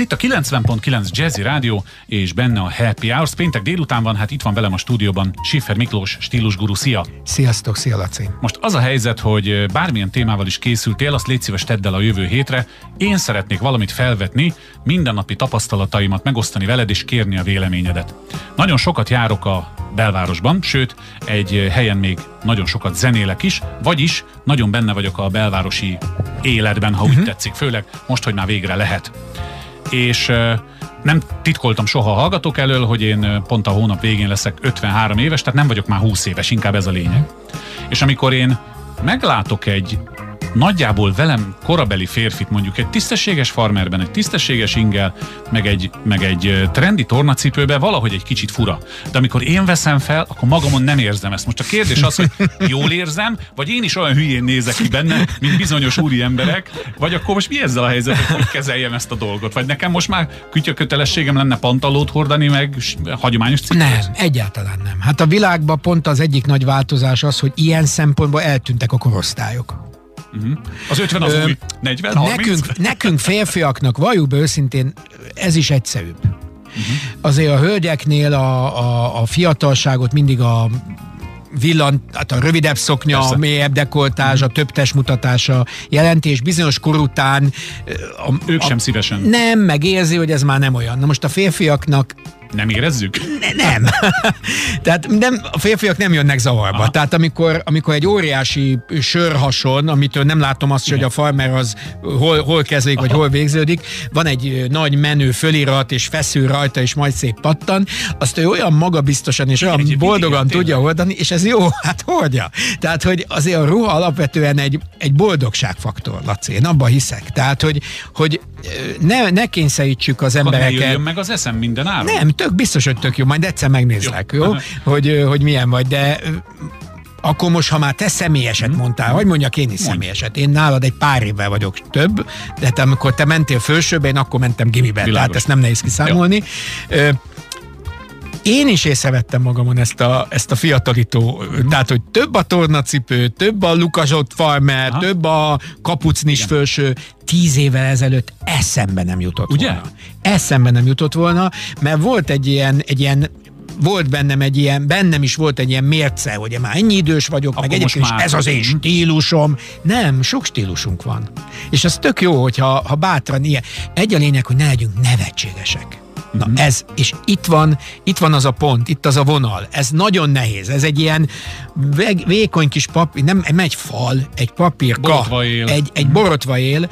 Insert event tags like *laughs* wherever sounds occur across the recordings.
Itt a 90.9 Jazzy Rádió, és benne a Happy Hours. Péntek délután van, hát itt van velem a stúdióban Schiffer Miklós, stílusguru. Szia! Sziasztok, szia Laci! Most az a helyzet, hogy bármilyen témával is készültél, azt légy szíves tedd el a jövő hétre. Én szeretnék valamit felvetni, mindennapi tapasztalataimat megosztani veled és kérni a véleményedet. Nagyon sokat járok a belvárosban, sőt, egy helyen még nagyon sokat zenélek is, vagyis nagyon benne vagyok a belvárosi életben, ha úgy uh-huh. tetszik, főleg most, hogy már végre lehet és nem titkoltam soha a hallgatók elől, hogy én pont a hónap végén leszek 53 éves, tehát nem vagyok már 20 éves, inkább ez a lényeg. És amikor én meglátok egy nagyjából velem korabeli férfit mondjuk egy tisztességes farmerben, egy tisztességes ingel, meg egy, meg egy trendi tornacipőben valahogy egy kicsit fura. De amikor én veszem fel, akkor magamon nem érzem ezt. Most a kérdés az, hogy jól érzem, vagy én is olyan hülyén nézek ki benne, mint bizonyos úri emberek, vagy akkor most mi ezzel a helyzet, hogy kezeljem ezt a dolgot? Vagy nekem most már kütya kötelességem lenne pantalót hordani, meg hagyományos cipőt? Nem, egyáltalán nem. Hát a világban pont az egyik nagy változás az, hogy ilyen szempontból eltűntek a korosztályok. Uh-huh. Az 50 az Ö, új 40, 30? Nekünk, nekünk férfiaknak, valljuk be őszintén, ez is egyszerűbb. Uh-huh. Azért a hölgyeknél a, a, a fiatalságot mindig a villant, hát a rövidebb szoknya, Persze. a mélyebb dekoltás, a több testmutatása jelenti, és bizonyos kor után... A, ők a, sem szívesen. Nem, megérzi, hogy ez már nem olyan. Na most a férfiaknak nem érezzük? Ne, nem. *laughs* Tehát nem, a férfiak nem jönnek zavarba. Aha. Tehát amikor, amikor egy óriási sörhason, amitől nem látom azt, Igen. hogy a farmer az hol, hol kezdődik, vagy hol végződik, van egy nagy menő fölirat, és feszül rajta, és majd szép pattan, azt ő olyan magabiztosan és olyan egy boldogan tudja oldani, és ez jó, *laughs* hát hordja. Tehát, hogy azért a ruha alapvetően egy, egy boldogságfaktor, Laci, én abban hiszek. Tehát, hogy, hogy ne, ne kényszerítsük az embereket. Ne meg az eszem minden áron. Nem, tök biztos, hogy tök jó, majd egyszer megnézlek, jó? jó? hogy, hogy milyen vagy, de akkor most, ha már te személyeset hmm. mondtál, vagy mondjak én is Mondj. személyeset, én nálad egy pár évvel vagyok több, de te, amikor te mentél felsőbe, én akkor mentem gimibe, Világos. tehát ezt nem nehéz kiszámolni. Jó. Én is észrevettem magamon ezt a, ezt a fiatalító, mm. tehát, hogy több a tornacipő, több a lukasott farmer, Aha. több a kapucnis Igen. felső, tíz évvel ezelőtt eszembe nem jutott Ugye? volna. Eszembe nem jutott volna, mert volt egy ilyen, egy ilyen volt bennem egy ilyen, bennem is volt egy ilyen mérce, hogy már ennyi idős vagyok, Akkor meg egyébként már... ez az én stílusom. Nem, sok stílusunk van. És az tök jó, hogyha ha bátran ilyen. Egy a lényeg, hogy ne legyünk nevetségesek. Na mm. ez, és itt van, itt van az a pont, itt az a vonal. Ez nagyon nehéz. Ez egy ilyen vékony kis papír, nem, nem egy fal, egy papírka, egy, egy borotva él,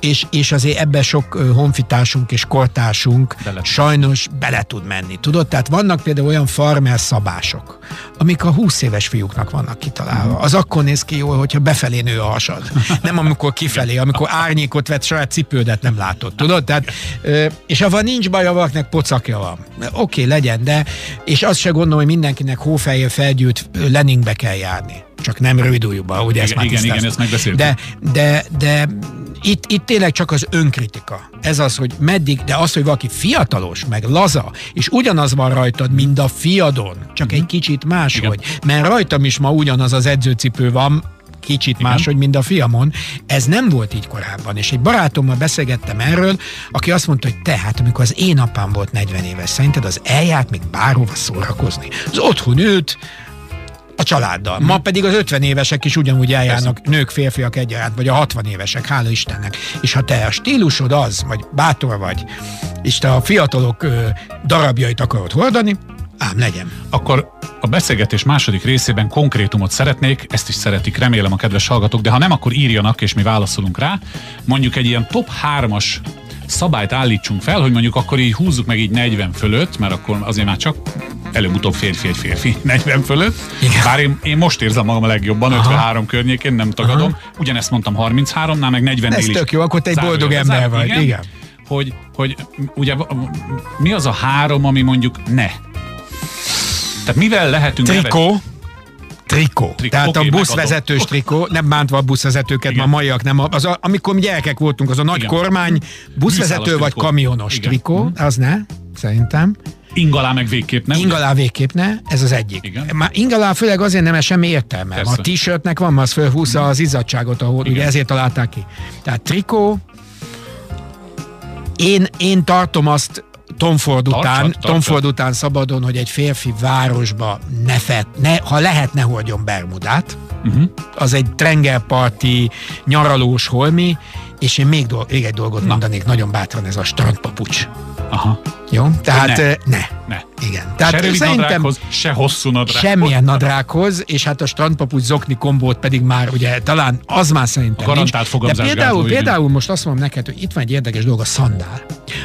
és, és azért ebbe sok honfitársunk és kortársunk bele. sajnos bele tud menni. Tudod, tehát vannak például olyan farmer szabások, amik a 20 éves fiúknak vannak kitalálva. Az akkor néz ki jól, hogyha befelé nő a hasad. *laughs* Nem amikor kifelé, amikor árnyékot vett, saját cipődet nem látod. Tudod? Tehát, és ha nincs baj, valakinek pocakja van. Oké, okay, legyen, de és azt se gondolom, hogy mindenkinek hófejjel felgyűlt Leningbe kell járni. Csak nem rövidújúba, ugye igen, ezt már Igen, igen, ezt megbeszéltük. De, de, de itt, itt tényleg csak az önkritika. Ez az, hogy meddig, de az, hogy valaki fiatalos, meg laza, és ugyanaz van rajtad, mint a fiadon, csak uh-huh. egy kicsit máshogy. Igen. Mert rajtam is ma ugyanaz az edzőcipő van, kicsit Igen. máshogy, mint a fiamon. Ez nem volt így korábban, és egy barátommal beszélgettem erről, aki azt mondta, hogy te, hát amikor az én apám volt 40 éves, szerinted az eljárt még bárhova szórakozni. Az otthon ült, a családdal. Ma mhm. pedig az 50 évesek is ugyanúgy eljárnak, Persze. nők, férfiak egyaránt, vagy a 60 évesek, hála Istennek. És ha te a stílusod az, vagy bátor vagy, és te a fiatalok ö, darabjait akarod hordani, ám legyen. Akkor a beszélgetés második részében konkrétumot szeretnék, ezt is szeretik, remélem a kedves hallgatók, de ha nem, akkor írjanak, és mi válaszolunk rá. Mondjuk egy ilyen top 3-as szabályt állítsunk fel, hogy mondjuk akkor így húzzuk meg így 40 fölött, mert akkor azért már csak előbb-utóbb férfi egy férfi 40 fölött. Igen. Bár én, én most érzem magam a legjobban, Aha. 53 környékén, nem tagadom. Aha. Ugyanezt mondtam 33-nál, meg 40 Ez tök jó, akkor te egy boldog ember vagy. Igen. igen. Hogy, hogy ugye mi az a három, ami mondjuk ne? Tehát mivel lehetünk... Trikó trikó. trikó. Tehát okay, a buszvezetős trikó, nem bántva a buszvezetőket, ma maiak nem. Az a, amikor mi gyerekek voltunk, az a nagy Igen. kormány, buszvezető vagy kamionos Igen. trikó, mhm. az ne, szerintem. Ingalá meg végképp nem? Ingalá végképp ne, ez az egyik. Igen. Már ingalá főleg azért nem semmi értelme. Persze. A t-shirtnek van, az fölhúzza az izzadságot, ahol Igen. ugye ezért találták ki. Tehát trikó, Én, én tartom azt Tom Ford után, Tartsad, tartsad. Tom Ford után szabadon, hogy egy férfi városba ne, fet, ne ha lehet, ne hordjon Bermudát. Uh-huh. Az egy trengerparti, nyaralós holmi, és én még, dolg, még egy dolgot Na. mondanék, nagyon bátran ez a strandpapucs. Aha. Jó? Tehát ne. ne. ne. Igen. Tehát se rövid nadrághoz, se hosszú nadrághoz. Semmilyen nadrághoz, és hát a strandpapucs zokni kombót pedig már ugye talán az már szerintem Garantált nincs. De például, például most azt mondom neked, hogy itt van egy érdekes dolog, a szandál.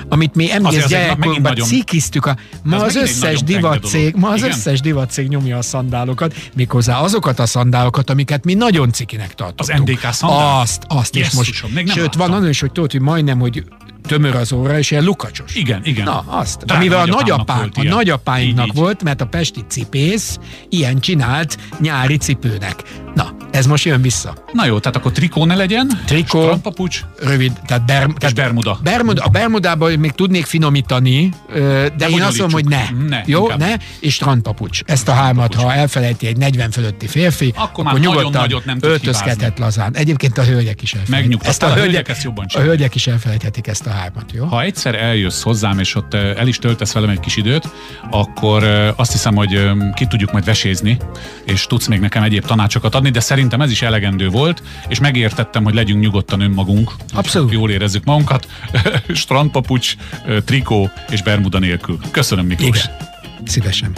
Amit mi emlékez gyerekkorunkban cikiztük, a, ma az összes divatcég, ma az Igen? összes divatcég nyomja a szandálokat, méghozzá azokat a szandálokat, amiket mi nagyon cikinek tartottunk. Az NDK szandál? Azt, azt, és most, még nem sőt, láttam. van olyan is, hogy tudod, hogy majdnem, hogy tömör az óra, és ilyen lukacsos. Igen, igen. Na, azt. Drága Amivel a nagyapám, a nagyapáinknak volt, mert a pesti cipész ilyen csinált nyári cipőnek. Na, ez most jön vissza. Na jó, tehát akkor trikó ne legyen, Trikó. strandpapucs, Rövid, tehát, ber, tehát bermuda. Bermuda. A bermudában még tudnék finomítani, ö, de én azt mondom, hogy ne. Ne, Jó, inkább. ne, és strandpapucs. Ezt a hármat, ha elfelejti egy 40 fölötti férfi, Akkor már nagyon nagyot nem öltözkedhet lazán. Egyébként a hölgyek is elfelejthetik. Megnyugtattál, a hölgyek ezt jobban a csinálják. hölgyek is elfelejthetik ezt a hármat, jó? Ha egyszer eljössz hozzám, és ott el is töltesz velem egy kis időt, akkor azt hiszem, hogy ki tudjuk majd vesézni, és tudsz még nekem egyéb tanácsokat adni, de szerintem ez is elegendő volt, és megértettem, hogy legyünk nyugodtan önmagunk. Abszolút. Jól érezzük magunkat. *laughs* Strandpapucs, trikó és bermuda nélkül. Köszönöm, Miklós. Igen. Szívesen.